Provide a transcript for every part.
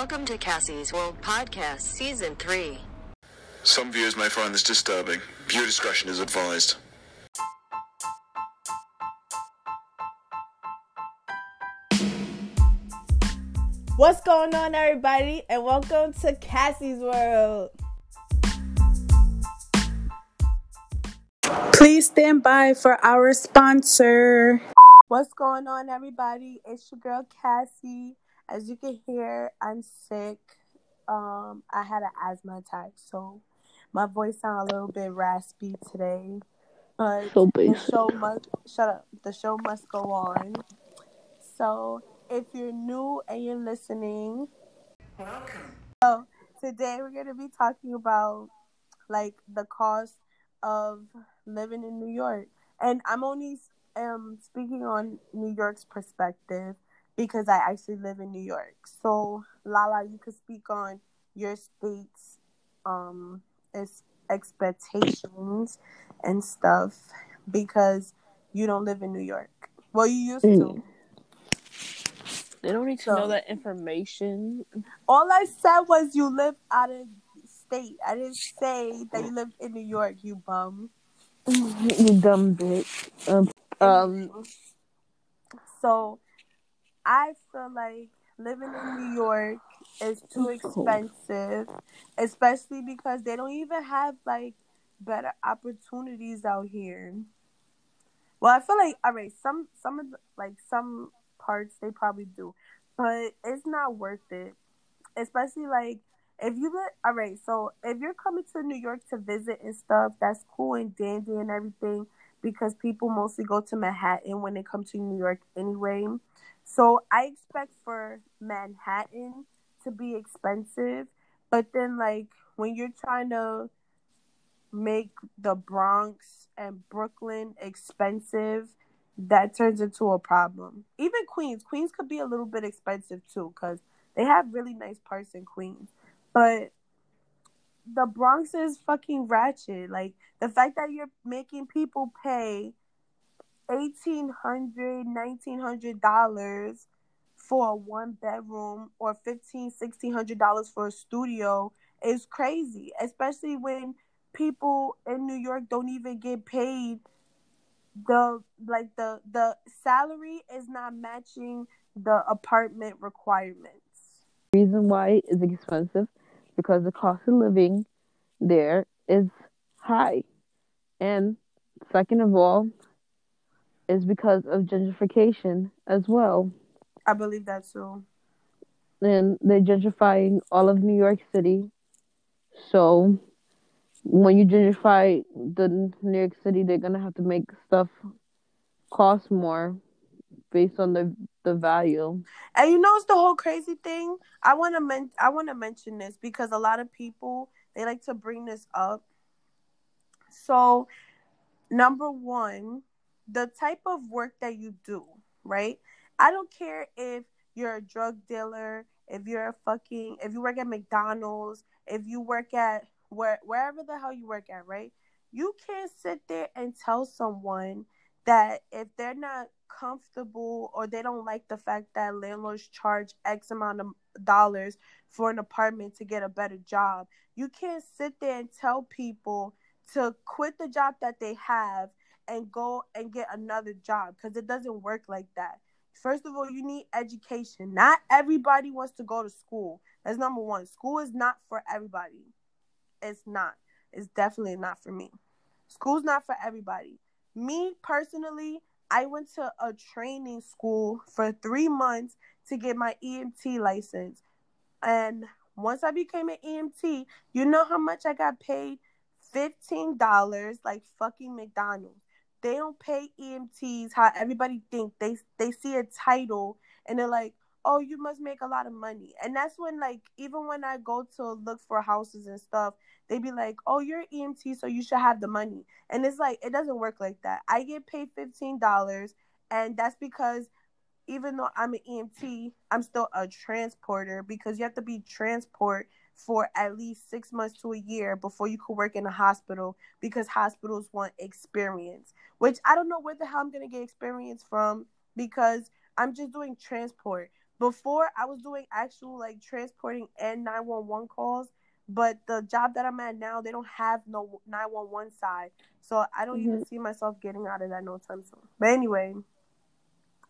Welcome to Cassie's World Podcast, Season 3. Some viewers may find this disturbing. Viewer discretion is advised. What's going on, everybody, and welcome to Cassie's World. Please stand by for our sponsor. What's going on, everybody? It's your girl Cassie. As you can hear, I'm sick. Um, I had an asthma attack, so my voice sounds a little bit raspy today. But So the show must shut up. The show must go on. So if you're new and you're listening, welcome. So today we're gonna be talking about like the cost of living in New York, and I'm only um speaking on New York's perspective because I actually live in New York. So Lala, you could speak on your state's um ex- expectations and stuff because you don't live in New York. Well, you used to. Mm. They don't need to So- know that information. All I said was you live out of state. I didn't say that you live in New York, you bum. you dumb bitch. Um, um, So I feel like living in New York is too expensive, especially because they don't even have like better opportunities out here. Well, I feel like all right, some some of the, like some parts they probably do, but it's not worth it. Especially like if you live all right, so if you're coming to New York to visit and stuff, that's cool and dandy and everything because people mostly go to Manhattan when they come to New York anyway. So I expect for Manhattan to be expensive, but then like when you're trying to make the Bronx and Brooklyn expensive, that turns into a problem. Even Queens, Queens could be a little bit expensive too cuz they have really nice parts in Queens. But the Bronx is fucking ratchet. Like the fact that you're making people pay eighteen hundred, nineteen hundred dollars for a one bedroom or fifteen, sixteen hundred dollars for a studio is crazy. Especially when people in New York don't even get paid the like the the salary is not matching the apartment requirements. reason why it's expensive because the cost of living there is high, and second of all, is because of gentrification as well. I believe that too. And they're gentrifying all of New York City, so when you gentrify the New York City, they're gonna have to make stuff cost more based on the the value. And you know, it's the whole crazy thing. I want to men- I want to mention this because a lot of people they like to bring this up. So, number one, the type of work that you do, right? I don't care if you're a drug dealer, if you're a fucking, if you work at McDonald's, if you work at where wherever the hell you work at, right? You can't sit there and tell someone that if they're not comfortable or they don't like the fact that landlords charge X amount of dollars for an apartment to get a better job, you can't sit there and tell people to quit the job that they have and go and get another job because it doesn't work like that. First of all, you need education. Not everybody wants to go to school. That's number one. School is not for everybody. It's not. It's definitely not for me. School's not for everybody. Me personally, I went to a training school for three months to get my EMT license. And once I became an EMT, you know how much I got paid? $15 like fucking McDonald's. They don't pay EMTs how everybody think. They they see a title and they're like, "Oh, you must make a lot of money." And that's when like even when I go to look for houses and stuff, they be like, "Oh, you're EMT, so you should have the money." And it's like it doesn't work like that. I get paid $15 and that's because even though I'm an EMT, I'm still a transporter because you have to be transport for at least six months to a year before you could work in a hospital because hospitals want experience, which I don't know where the hell I'm going to get experience from because I'm just doing transport. before I was doing actual like transporting and 911 calls, but the job that I'm at now, they don't have no 911 side. So I don't even mm-hmm. see myself getting out of that no time soon. But anyway,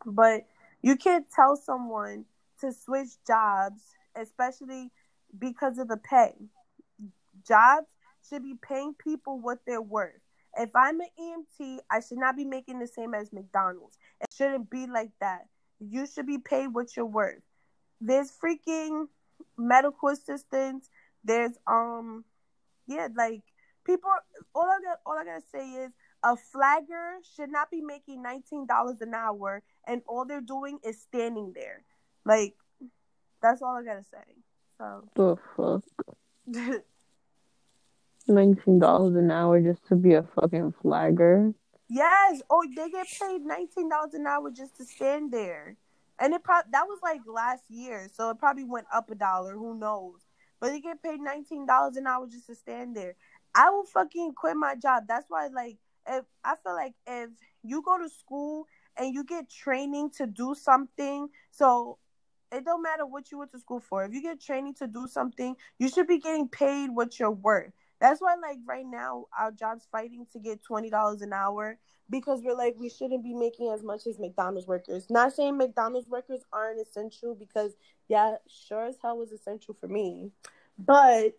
but you can't tell someone to switch jobs, especially because of the pay. Jobs should be paying people what they're worth. If I'm an EMT, I should not be making the same as McDonald's. It shouldn't be like that. You should be paid what you're worth. There's freaking medical assistants. There's um, yeah, like people. All I got, all I gotta say is a flagger should not be making nineteen dollars an hour, and all they're doing is standing there. Like that's all I gotta say. So The fuck? Nineteen dollars an hour just to be a fucking flagger. yes, oh they get paid nineteen dollars an hour just to stand there, and it probably that was like last year, so it probably went up a dollar. Who knows? But they get paid nineteen dollars an hour just to stand there. I will fucking quit my job. That's why, like, if I feel like if you go to school and you get training to do something, so it don't matter what you went to school for. If you get training to do something, you should be getting paid what you're worth. That's why, like right now, our job's fighting to get twenty dollars an hour because we're like we shouldn't be making as much as McDonald's workers. Not saying McDonald's workers aren't essential because yeah, sure as hell was essential for me, but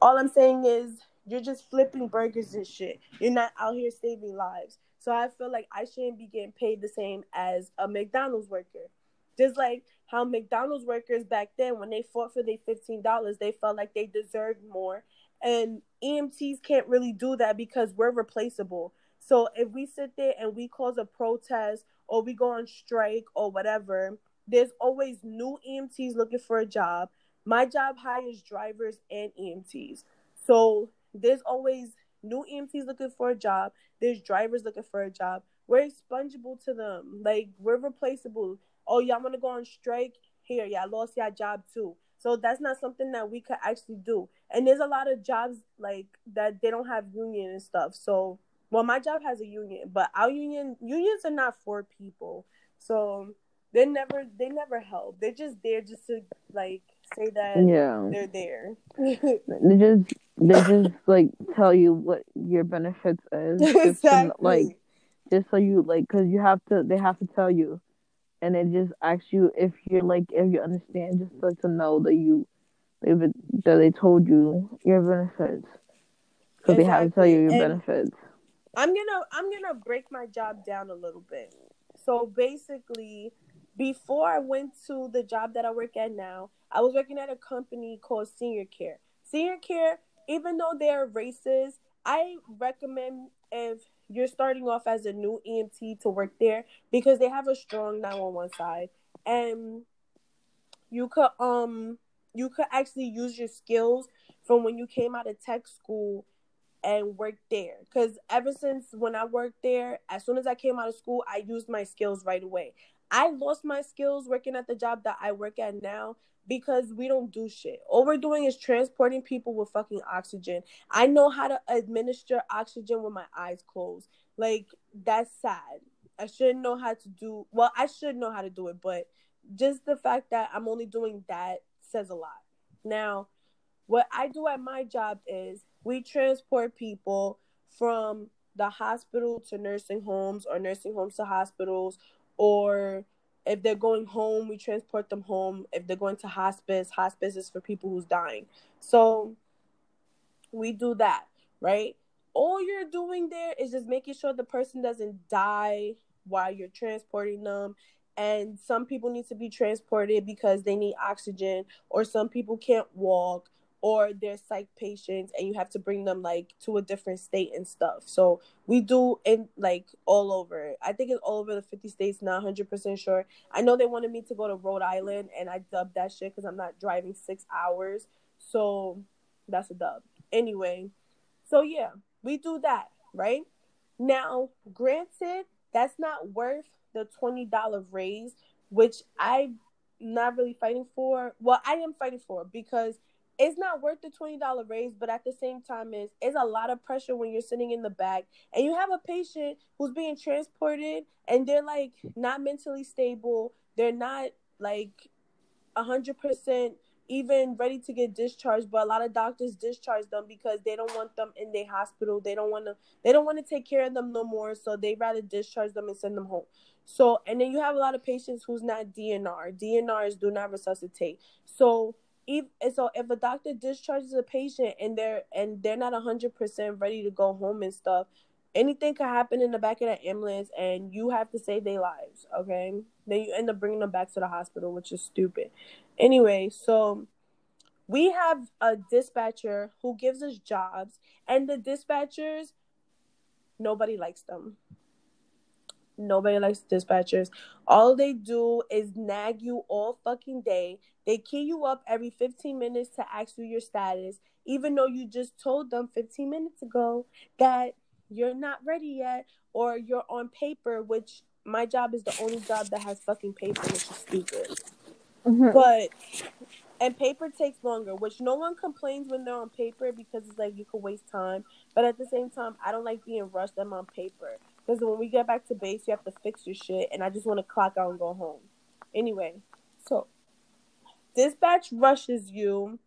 all I'm saying is you're just flipping burgers and shit. You're not out here saving lives. So I feel like I shouldn't be getting paid the same as a McDonald's worker. Just like how McDonald's workers back then, when they fought for their fifteen dollars, they felt like they deserved more. And EMTs can't really do that because we're replaceable. So if we sit there and we cause a protest or we go on strike or whatever, there's always new EMTs looking for a job. My job hires drivers and EMTs. So there's always new EMTs looking for a job. There's drivers looking for a job. We're expungible to them. Like we're replaceable. Oh, y'all want to go on strike? Here, y'all lost your job too. So that's not something that we could actually do. And there's a lot of jobs like that they don't have union and stuff. So well, my job has a union, but our union unions are not for people. So they never they never help. They're just there just to like say that Yeah. they're there. They just they just like tell you what your benefits is. just to, exactly. like just so you like because you have to they have to tell you and it just asks you if you're like if you understand just like to know that you they've that they told you your benefits because they have to tell you your And- benefits I'm gonna I'm gonna break my job down a little bit. So basically, before I went to the job that I work at now, I was working at a company called Senior Care. Senior Care, even though they're racist, I recommend if you're starting off as a new EMT to work there because they have a strong 911 side and you could um you could actually use your skills from when you came out of tech school and work there. Because ever since when I worked there, as soon as I came out of school, I used my skills right away. I lost my skills working at the job that I work at now because we don't do shit. All we're doing is transporting people with fucking oxygen. I know how to administer oxygen with my eyes closed. Like, that's sad. I shouldn't know how to do well, I should know how to do it, but just the fact that I'm only doing that says a lot. Now, what I do at my job is we transport people from the hospital to nursing homes or nursing homes to hospitals or if they're going home we transport them home. If they're going to hospice hospice is for people who's dying. So we do that right? All you're doing there is just making sure the person doesn't die while you're transporting them. And some people need to be transported because they need oxygen or some people can't walk or they're psych patients and you have to bring them like to a different state and stuff. So we do in like all over. I think it's all over the 50 states, not 100% sure. I know they wanted me to go to Rhode Island and I dubbed that shit because I'm not driving six hours. So that's a dub. Anyway, so yeah, we do that, right? Now, granted, that's not worth the $20 raise, which I'm not really fighting for. Well, I am fighting for because it's not worth the twenty dollar raise, but at the same time, is it's a lot of pressure when you're sitting in the back and you have a patient who's being transported and they're like not mentally stable, they're not like hundred percent even ready to get discharged, but a lot of doctors discharge them because they don't want them in their hospital. They don't want to. They don't want to take care of them no more, so they rather discharge them and send them home. So, and then you have a lot of patients who's not DNR. DNRs do not resuscitate. So, if so, if a doctor discharges a patient and they're and they're not hundred percent ready to go home and stuff, anything could happen in the back of that ambulance, and you have to save their lives. Okay, then you end up bringing them back to the hospital, which is stupid. Anyway, so we have a dispatcher who gives us jobs, and the dispatchers, nobody likes them. Nobody likes dispatchers. All they do is nag you all fucking day. They key you up every 15 minutes to ask you your status, even though you just told them 15 minutes ago that you're not ready yet or you're on paper, which my job is the only job that has fucking paper, which is stupid. Mhm. But and paper takes longer, which no one complains when they're on paper because it's like you could waste time. But at the same time, I don't like being rushed. I'm on paper because when we get back to base, you have to fix your shit, and I just want to clock out and go home. Anyway, so dispatch rushes you,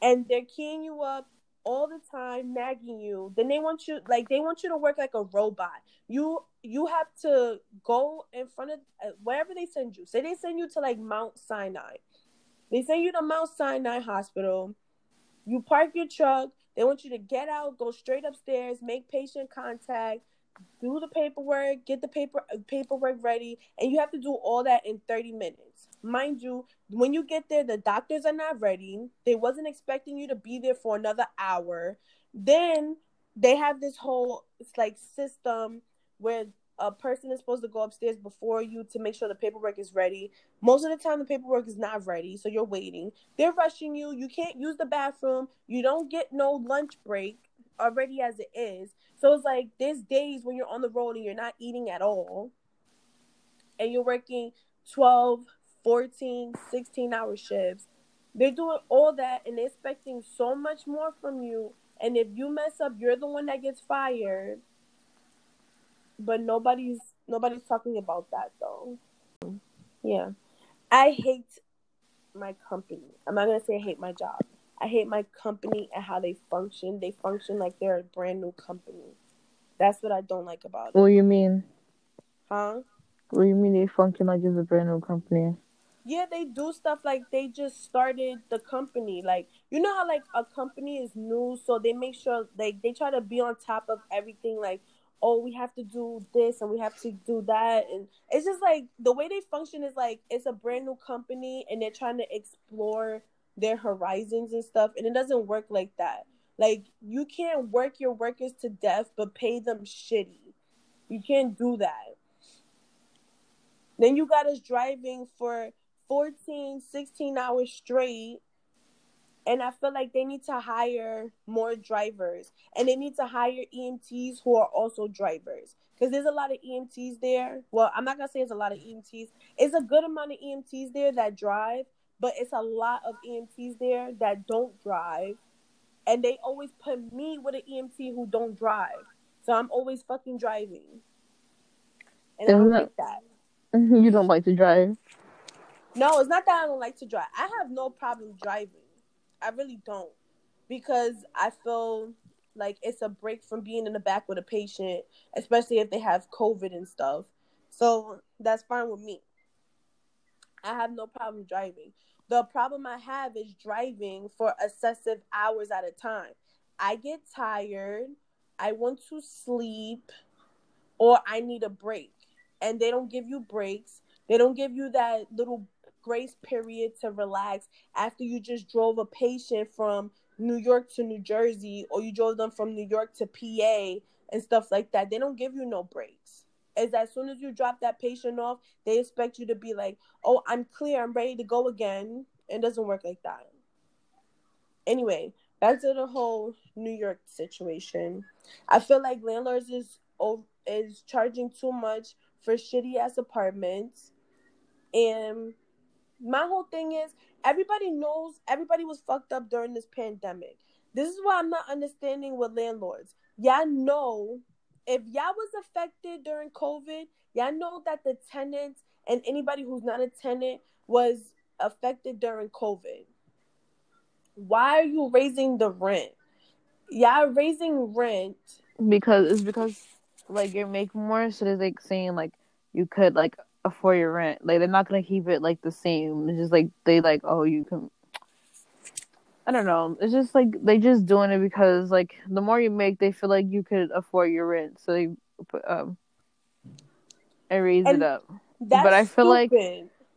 and they're keying you up all the time, nagging you. Then they want you like they want you to work like a robot. You you have to go in front of uh, wherever they send you. Say they send you to like Mount Sinai. They send you to Mount Sinai Hospital. You park your truck. They want you to get out, go straight upstairs, make patient contact, do the paperwork, get the paper uh, paperwork ready, and you have to do all that in 30 minutes. Mind you, when you get there, the doctors are not ready. They wasn't expecting you to be there for another hour. Then they have this whole it's like system where a person is supposed to go upstairs before you to make sure the paperwork is ready. Most of the time, the paperwork is not ready, so you're waiting. They're rushing you. You can't use the bathroom. You don't get no lunch break already as it is. So it's like there's days when you're on the road and you're not eating at all, and you're working 12, 14, 16 hour shifts. They're doing all that and they're expecting so much more from you. And if you mess up, you're the one that gets fired but nobody's nobody's talking about that though. Yeah. I hate my company. I'm not gonna say I hate my job. I hate my company and how they function. They function like they're a brand new company. That's what I don't like about it. What do you mean? Huh? What do you mean they function like it's a brand new company? Yeah, they do stuff like they just started the company. Like you know how like a company is new, so they make sure like they try to be on top of everything. Like oh, we have to do this and we have to do that. And it's just like the way they function is like it's a brand new company and they're trying to explore their horizons and stuff. And it doesn't work like that. Like you can't work your workers to death but pay them shitty. You can't do that. Then you got us driving for 14, 16 hours straight and I feel like they need to hire more drivers and they need to hire EMTs who are also drivers because there's a lot of EMTs there. Well, I'm not gonna say there's a lot of EMTs. It's a good amount of EMTs there that drive, but it's a lot of EMTs there that don't drive, and they always put me with an EMT who don't drive. So I'm always fucking driving, and I don't Isn't like that. You don't like to drive. No, it's not that I don't like to drive. I have no problem driving. I really don't. Because I feel like it's a break from being in the back with a patient, especially if they have COVID and stuff. So that's fine with me. I have no problem driving. The problem I have is driving for excessive hours at a time. I get tired, I want to sleep, or I need a break. And they don't give you breaks. They don't give you that little grace period to relax after you just drove a patient from New York to New Jersey or you drove them from New York to PA and stuff like that. They don't give you no breaks. As as soon as you drop that patient off, they expect you to be like, "Oh, I'm clear. I'm ready to go again." It doesn't work like that. Anyway, back to the whole New York situation. I feel like landlords is is charging too much for shitty ass apartments, and my whole thing is everybody knows everybody was fucked up during this pandemic. This is why I'm not understanding with landlords. Y'all know if y'all was affected during COVID, y'all know that the tenants and anybody who's not a tenant was affected during COVID. Why are you raising the rent? Yeah, raising rent. because it's because like you make more, so they're like saying like you could like afford your rent. Like they're not gonna keep it like the same. It's just like they like oh you can. I don't know. It's just like they just doing it because like the more you make, they feel like you could afford your rent, so they put um and raise And it up. That's But I feel like-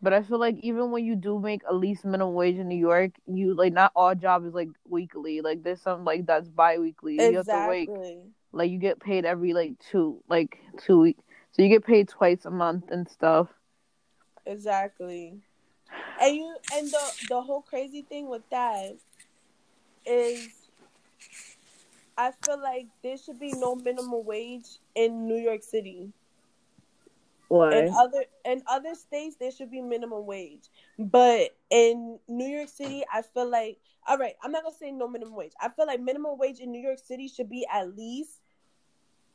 But I feel like even when you do make at least minimum wage in New York, you like not all jobs is like weekly. Like there's some like that's bi-weekly. You have to wait. exactly. Like you get paid every like two like two weeks. So you get paid twice a month and stuff. Exactly. And you and the the whole crazy thing with that is I feel like there should be no minimum wage in New York City. Why? In other in other states there should be minimum wage. But in New York City I feel like all right, I'm not gonna say no minimum wage. I feel like minimum wage in New York City should be at least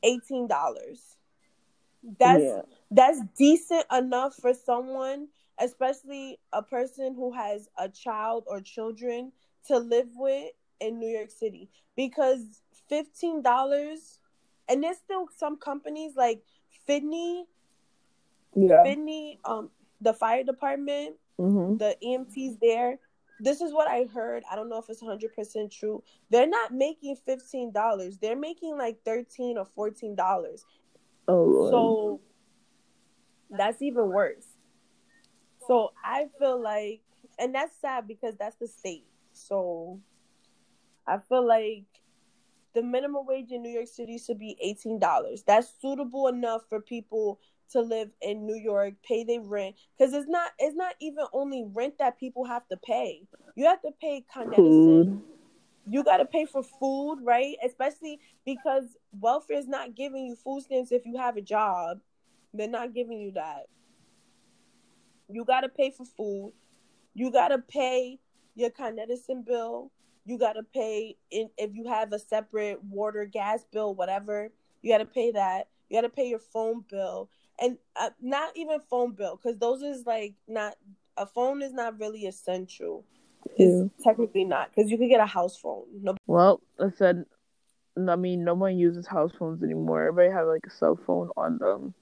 eighteen dollars. That's Yeah. that's decent enough for someone, especially a person who has a child or children to live with in New York City. Because fifteen dollars, and there's still some companies like Fidney, Yeah. Fidney, um, the fire department, hmm the EMTs there. This is what I heard. I don't know if it's 100% true. They're not making $15. They're making like 13 or $14. Oh Lord. So that's even worse. So I feel like, and that's sad because that's the state. So I feel like the minimum wage in New York City should be eighteen dollars. That's suitable enough for people to live in New York, pay their rent, because it's not it's not even only rent that people have to pay. You have to pay Con Edison Food. you got to pay for food, right? Especially because welfare is not giving you food stamps if you have a job. They're not giving you that. You got to pay for food. You got to pay your Con Edison bill. You got to pay in, if you have a separate water, gas bill, whatever. You got to pay that. You got to pay your phone bill, and uh, not even phone bill because those is like not a phone is not really essential. Yeah. It's technically not because you could get a house phone. No, Well, I said. I mean, no one uses house phones anymore. Everybody have like a cell phone on them.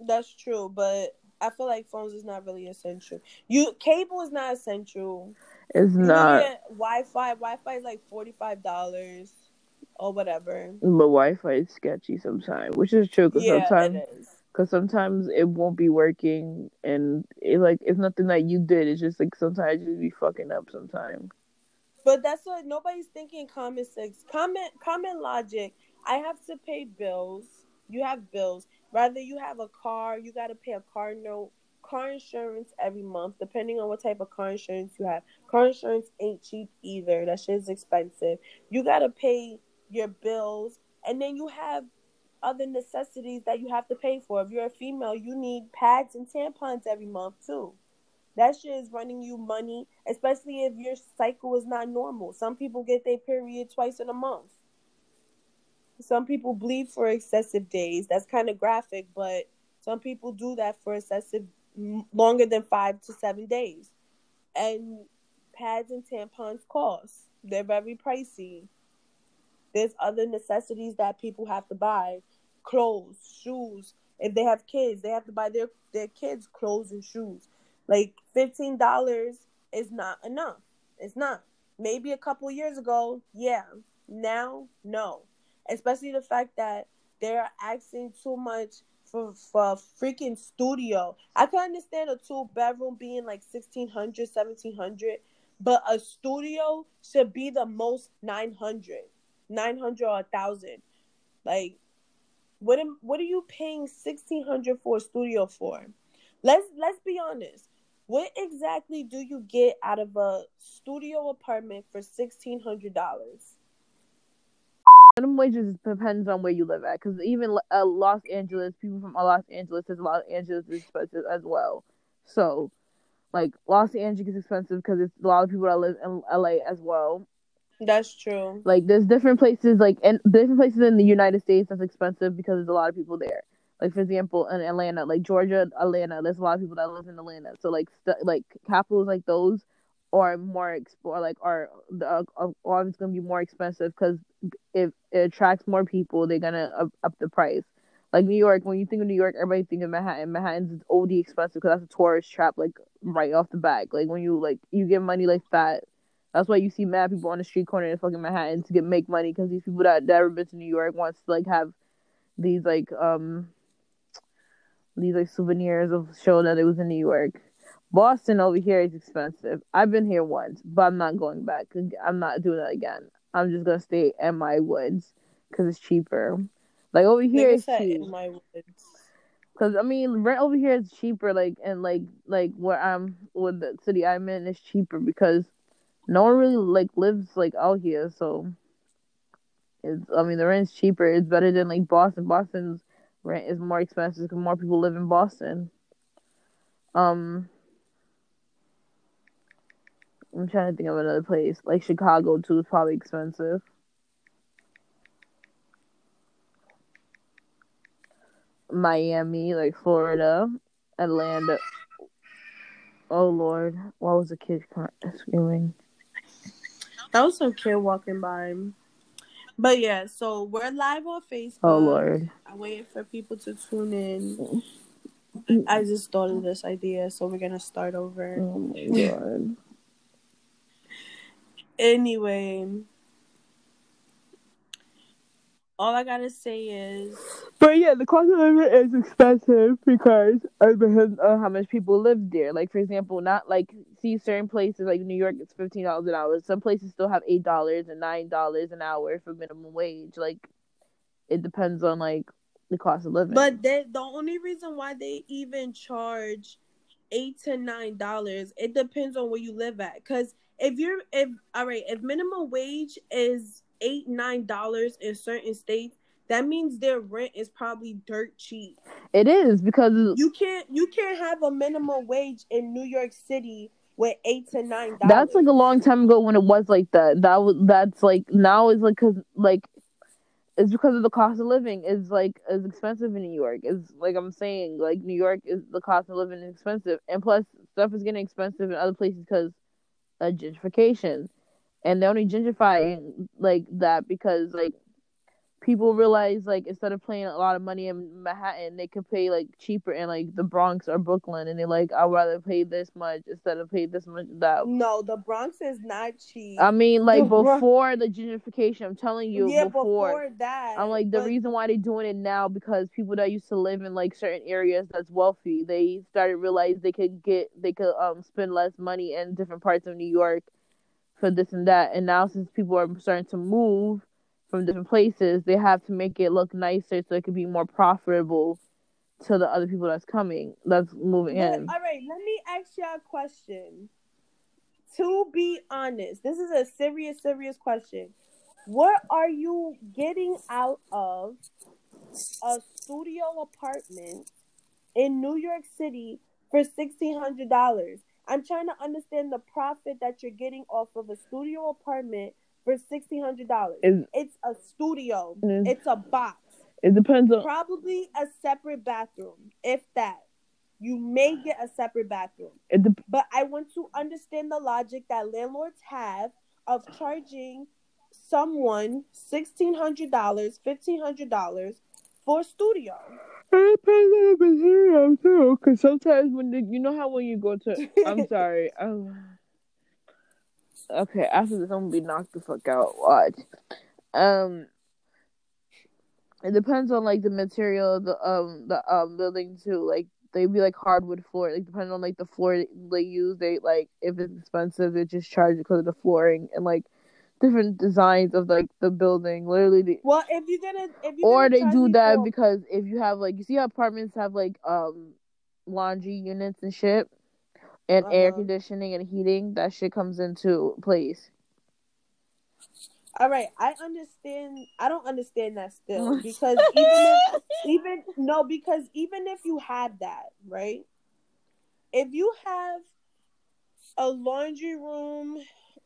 that's true, but I feel like phones is not really essential. You cable is not essential. It's You not. Wi-Fi. Wi-Fi is like forty five dollars or whatever. But Wi-Fi is sketchy sometimes, which is true. Because Yeah, sometimes, it is. because sometimes it won't be working, and it like it's nothing that you did. It's just like sometimes you be fucking up. Sometimes. But that's what nobody's thinking. Common sense, common common logic. I have to pay bills. You have bills. Rather, you have a car. You got to pay a car note, car insurance every month, depending on what type of car insurance you have. Car insurance ain't cheap either. That shit is expensive. You got to pay your bills, and then you have other necessities that you have to pay for. If you're a female, you need pads and tampons every month too. That shit is running you money, especially if your cycle is not normal. Some people get their period twice in a month. Some people bleed for excessive days. That's kind of graphic, but some people do that for excessive longer than five to seven days. And pads and tampons cost. They're very pricey. There's other necessities that people have to buy clothes, shoes. If they have kids, they have to buy their, their kids clothes and shoes. Like fifteen dollars is not enough. It's not. Maybe a couple years ago, yeah. Now, no. Especially the fact that they're asking too much for for a freaking studio. I can understand a two bedroom being like 1600 1700 but a studio should be the most 900 900 or 1000 like what am what are you paying 1600 for a studio for? Let's let's be honest. What exactly do you get out of a studio apartment for $1600 Minimum wages depends on where you live at, because even uh, Los Angeles, people from Los Angeles, says Los Angeles is expensive as well. So, like Los Angeles is expensive because it's a lot of people that live in LA as well. that's true Like there's different places, like and different places in the United States that's expensive because there's a lot of people there. Like for example, in Atlanta, like Georgia, Atlanta, there's a lot of people that live in Atlanta. So like st- like capitals like those are more explore like are the uh, always gonna be more expensive because if it attracts more people, they're gonna up, up the price. Like New York, when you think of New York, everybody think of Manhattan. Manhattan's OD expensive because that's a tourist trap, like right off the back. Like when you like you get money like that, that's why you see mad people on the street corner in fucking Manhattan to get make money because these people that never been to New York wants to like have these like um these like souvenirs of show that it was in New York. Boston over here is expensive. I've been here once, but I'm not going back. I'm not doing that again. I'm just gonna stay in my woods because it's cheaper. Like over here, it's cheap. in my woods. Cause I mean, rent over here is cheaper. Like and like like where I'm with the city I'm in is cheaper because no one really like lives like out here. So it's I mean the rent's cheaper. It's better than like Boston. Boston's rent is more expensive because more people live in Boston. Um. I'm trying to think of another place. Like Chicago too is probably expensive. Miami, like Florida, Atlanta. Oh Lord, what was the kid screaming? That was some kid walking by. But yeah, so we're live on Facebook. Oh Lord, I waited for people to tune in. Mm. I just thought of this idea, so we're gonna start over. Oh my God. Anyway, all I gotta say is But yeah, the cost of living is expensive because of because of how much people live there. Like for example, not like see certain places like New York, it's fifteen dollars an hour. Some places still have eight dollars and nine dollars an hour for minimum wage. Like it depends on like the cost of living. But they, the only reason why they even charge eight to nine dollars, it depends on where you live at. Cause if you're if all right, if minimum wage is eight nine dollars in certain states, that means their rent is probably dirt cheap. it is because You can't you can't have a minimum wage in New York City with eight to nine dollars. that's like a long time ago when it was like that. That was that's like now is like because like it's because of the cost of living is like is expensive in New York. Is like I'm saying like New York is the cost of living is expensive, and plus stuff is getting expensive in other places because of gentrification, and they're only gentrifying like that because like people realize like instead of paying a lot of money in Manhattan, they could pay like cheaper in like the Bronx or Brooklyn, and they're like I'd rather pay this much instead of pay this much that. no, the Bronx is not cheap. I mean, like The Bronx- before the gentrification, I'm telling you, yeah, before, before that. I'm like the but- reason why they're doing it now because people that used to live in like certain areas that's wealthy, they started realize they could get they could um spend less money in different parts of New York for this and that. And now since people are starting to move from different places, they have to make it look nicer so it could be more profitable to the other people that's coming, that's moving But, in. all right, let me ask y'all a question. To be honest, this is a serious, serious question. What are you getting out of a studio apartment in New York City for sixteen hundred dollars? I'm trying to understand the profit that you're getting off of a studio apartment for sixteen hundred dollars. It's a studio. It's a box It depends on probably a separate bathroom, if that. You may get a separate bathroom, it dep but I want to understand the logic that landlords have of charging someone sixteen hundred dollars, fifteen hundred dollars for a studio. It depends on the material too, because sometimes when the, you know how when you go to, I'm sorry, um, okay, after this I'm gonna be knocked the fuck out. Watch, um, it depends on like the material of the um the um building too. Like they be like hardwood floor, like depending on like the floor they use. They like if it's expensive, they just charge it because of the flooring and like different designs of like the building. Literally, the, Well, if you're gonna, if you're or they do that for- because if you have like you see how apartments have like um laundry units and shit and air Uh-huh. conditioning and heating that shit comes into place All right, I understand. I don't understand that still because even if, even no, because even if you have that, right? If you have a laundry room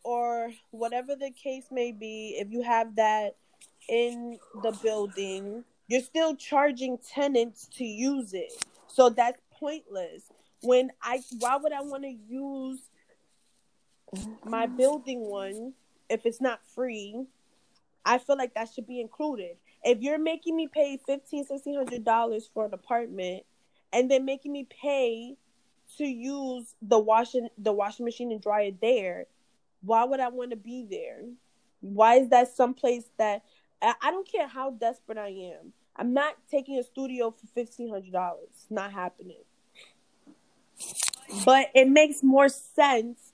or whatever the case may be, if you have that in the building, you're still charging tenants to use it. So that's pointless. When I why would I want to use my building one if it's not free? I feel like that should be included. If you're making me pay fifteen, sixteen hundred dollars for an apartment and then making me pay to use the washing the washing machine and dryer there, why would I want to be there? Why is that someplace that I, don't care how desperate I am. I'm not taking a studio for fifteen hundred dollars. Not happening. But it makes more sense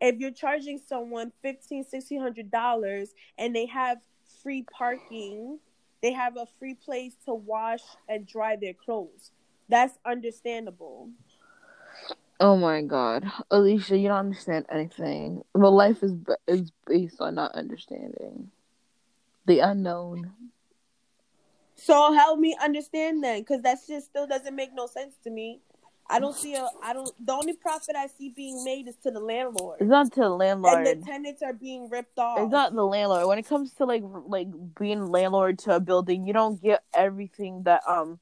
if you're charging someone fifteen, sixteen hundred dollars and they have free parking, they have a free place to wash and dry their clothes. That's understandable. Oh my god, Alicia, you don't understand anything. Well, life is is based on not understanding the unknown. So help me understand then, because that shit still doesn't make no sense to me. I don't see a. I don't. The only profit I see being made is to the landlord. It's not to the landlord. And the tenants are being ripped off. It's not the landlord. When it comes to like like being landlord to a building, you don't get everything that um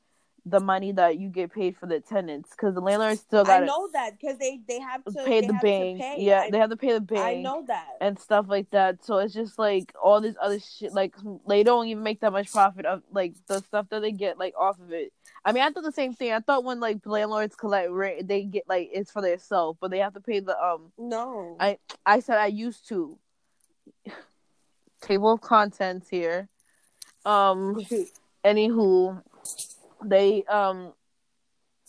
the money that you get paid for the tenants because the landlord still got. I know that because they they have to pay the bank. Pay. Yeah, I, they have to pay the bank. I know that and stuff like that. So it's just like all this other shit. Like they don't even make that much profit of like the stuff that they get like off of it. I mean, I thought the same thing. I thought when like landlords collect rent, they get like it's for themselves, but they have to pay the um. No. I I said I used to. Table of contents here. Um. anywho, they um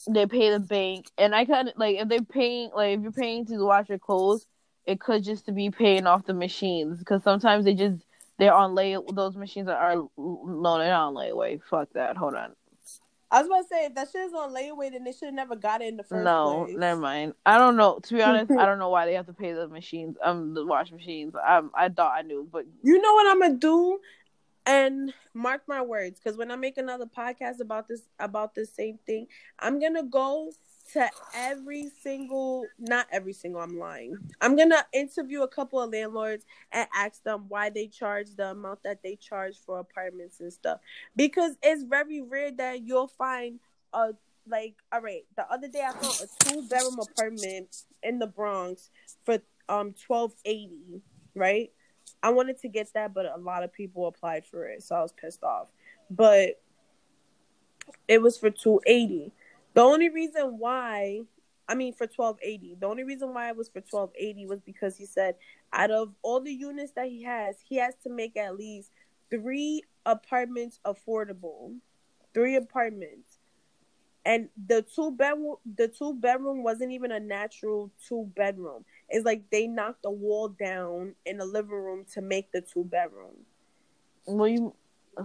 they pay the bank and i kind of like if they're paying like if you're paying to wash your clothes it could just to be paying off the machines because sometimes they just they're on lay those machines are no they're not on layaway fuck that hold on I was about to say if that shit is on layaway, then they should have never got it in the first no, place. No, never mind. I don't know. To be honest, I don't know why they have to pay the machines, um, the wash machines. Um, I thought I knew, but you know what I'm gonna do? And mark my words, because when I make another podcast about this about this same thing, I'm gonna go to every single not every single I'm lying. I'm gonna interview a couple of landlords and ask them why they charge the amount that they charge for apartments and stuff. Because it's very rare that you'll find a like all right, the other day I found a two bedroom apartment in the Bronx for um twelve eighty, right? I wanted to get that, but a lot of people applied for it, so I was pissed off. But it was for 280. The only reason why, I mean, for 1280, the only reason why it was for 1280 was because he said out of all the units that he has, he has to make at least three apartments affordable. Three apartments. And the two bedroom, the two bedroom wasn't even a natural two bedroom. It's like they knocked the wall down in the living room to make the two bedroom. Well, you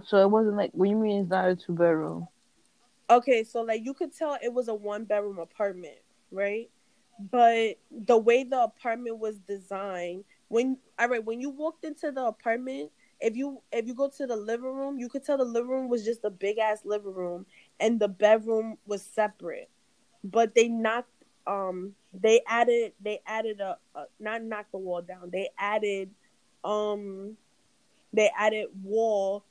so it wasn't like what you mean it's not a two bedroom. Okay, so like you could tell it was a one bedroom apartment, right? But the way the apartment was designed, when all right, when you walked into the apartment, if you if you go to the living room, you could tell the living room was just a big ass living room and the bedroom was separate. But they knocked um they added they added a, a not knocked the wall down. They added um they added wall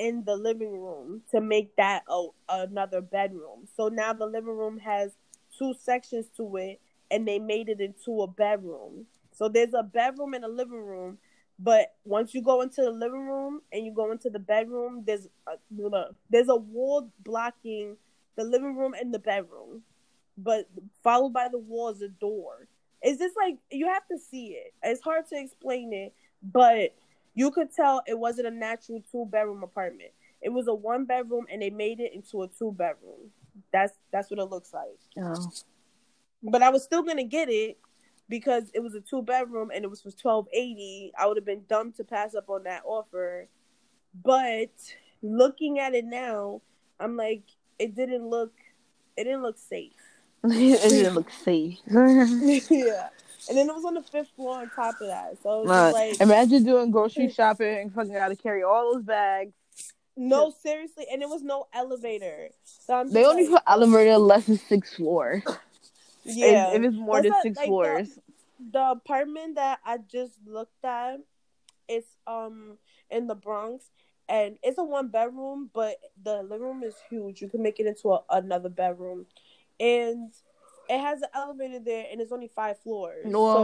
in the living room to make that a, another bedroom. So now the living room has two sections to it and they made it into a bedroom. So there's a bedroom and a living room, but once you go into the living room and you go into the bedroom, there's a, there's a wall blocking the living room and the bedroom but followed by the wall is a door. It's just like you have to see it. It's hard to explain it, but you could tell it wasn't a natural two bedroom apartment. It was a one bedroom and they made it into a two bedroom. That's that's what it looks like. Oh. But I was still gonna get it because it was a two bedroom and it was for twelve eighty. I would have been dumb to pass up on that offer. But looking at it now, I'm like, it didn't look it didn't look safe. it didn't look safe. yeah. And then it was on the fifth floor on top of that. So it was like imagine doing grocery shopping and fucking gotta carry all those bags. No, seriously, and it was no elevator. So they only like, put elevator less than six floor. Yeah, if, if it's more than six like floors. The, the apartment that I just looked at is um in the Bronx, and it's a one bedroom, but the living room is huge. You can make it into a, another bedroom, and it has an elevator there, and it's only five floors. Well, um,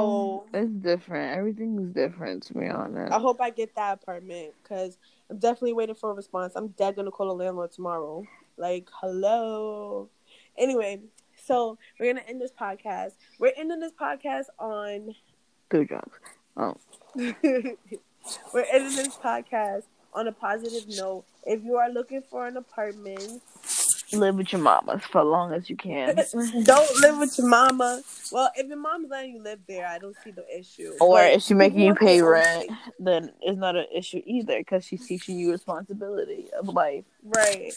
so it's different. Everything is different, to be honest. I hope I get that apartment because I'm definitely waiting for a response. I'm dead gonna call the landlord tomorrow. Like, hello. Anyway, so we're gonna end this podcast. We're ending this podcast on. two drugs. Oh, we're ending this podcast on a positive note. If you are looking for an apartment, live with your mamas for as long as you can. don't live with your mama. Well, if your mom's letting you live there, I don't see the issue. or But if she's making you pay rent, then it's not an issue either because she's teaching you responsibility of life. Right.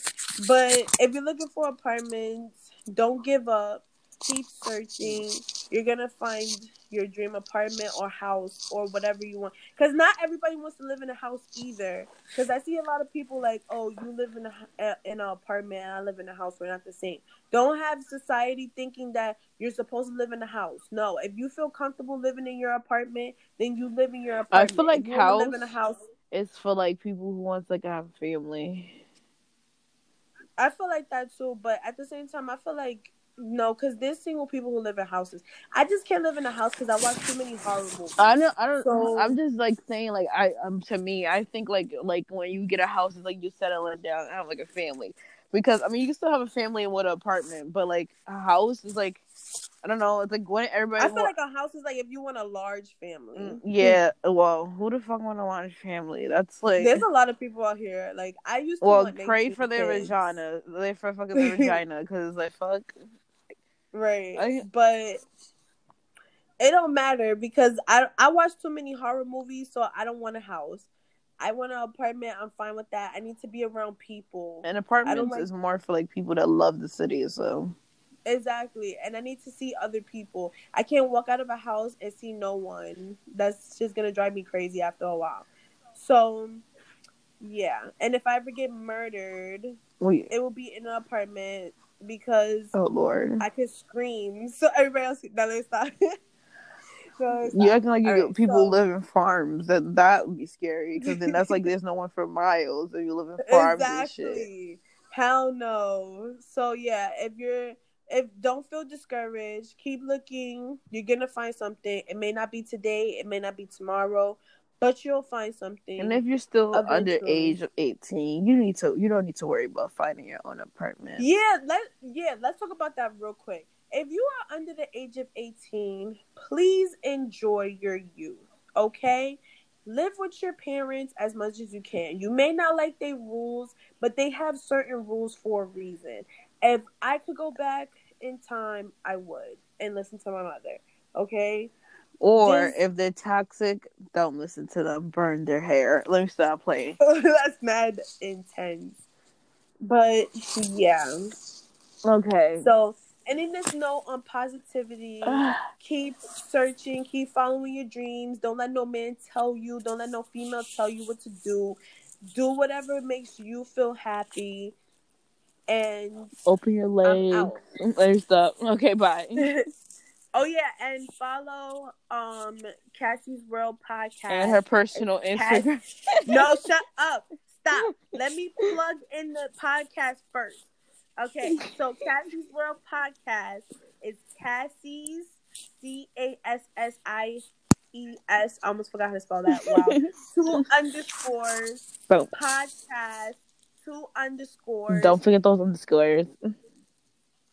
But if you're looking for apartments, don't give up. Keep searching. You're going to find your dream apartment or house or whatever you want. Because not everybody wants to live in a house either. Because I see a lot of people like, oh, you live in, a, in an apartment and I live in a house. We're not the same. Don't have society thinking that you're supposed to live in a house. No. If you feel comfortable living in your apartment, then you live in your apartment. I feel like wanna live in a house- house. It's for like people who wants like to have a family. I feel like that too, but at the same time, I feel like no, because there's single people who live in houses. I just can't live in a house because I watch too many horror movies. I don't. I don't. So- I'm just like saying, like I um to me, I think like like when you get a house, it's like you settle it down and have like a family. Because I mean, you can still have a family in one apartment, but like a house is like, I don't know. It's like when everybody. I feel wa- like a house is like if you want a large family. Mm, yeah. Well, who the fuck want a large family? That's like. There's a lot of people out here. Like I used to. well, want pray for their kids. vagina. They for fucking their vagina, because like fuck. Right. I- but it don't matter because I I watch too many horror movies, so I don't want a house. I want an apartment. I'm fine with that. I need to be around people. And apartments like- is more for like people that love the city. So Exactly. And I need to see other people. I can't walk out of a house and see no one. That's just gonna drive me crazy after a while. So yeah. And if I ever get murdered, it will be in an apartment because Oh lord. I could scream. So everybody else no, let's stop. so You acting like you Alright, people so- live in farms. That that would be scary because then that's like there's no one for miles and you live in farms and shit. Hell no. So yeah, if you're if don't feel discouraged, keep looking. You're gonna find something. It may not be today, it may not be tomorrow, but you'll find something. And if you're still under age of eighteen, you need to you don't need to worry about finding your own apartment. yeah, let yeah, let's talk about that real quick. If you are under the age of 18, please enjoy your youth. Okay? Live with your parents as much as you can. You may not like their rules, but they have certain rules for a reason. If I could go back in time, I would and listen to my mother. Okay? Or This- if they're toxic, don't listen to them. Burn their hair. Let me stop playing. That's mad intense. But yeah. Okay. So ending this note on positivity. keep searching, keep following your dreams. Don't let no man tell you, don't let no female tell you what to do. Do whatever makes you feel happy. And Open your legs. me stop. Okay, bye. oh yeah, and follow um Cassie's World podcast. and her personal Cass- Instagram. no, shut up. Stop. Let me plug in the podcast first. Okay, so Cassie's World podcast is Cassie's C A S S I E S. I almost forgot how to spell that. Wow. two underscores Boom. podcast. Two underscores. Don't forget those underscores.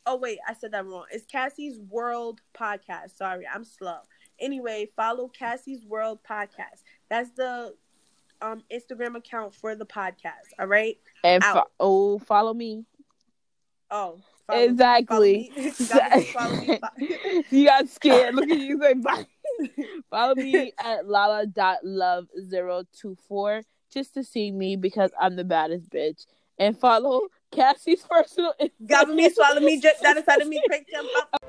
Oh wait, I said that wrong. It's Cassie's World Podcast. Sorry, I'm slow. Anyway, follow Cassie's World Podcast. That's the um Instagram account for the podcast. All right. And fo- oh, follow me. Oh, follow, exactly. Me. Follow me. You got scared. Look at you. Like, bye. follow me at lala.love024 just to see me because I'm the baddest bitch. And follow Cassie's personal Got me, swallow me, that is out of me, quick jump up.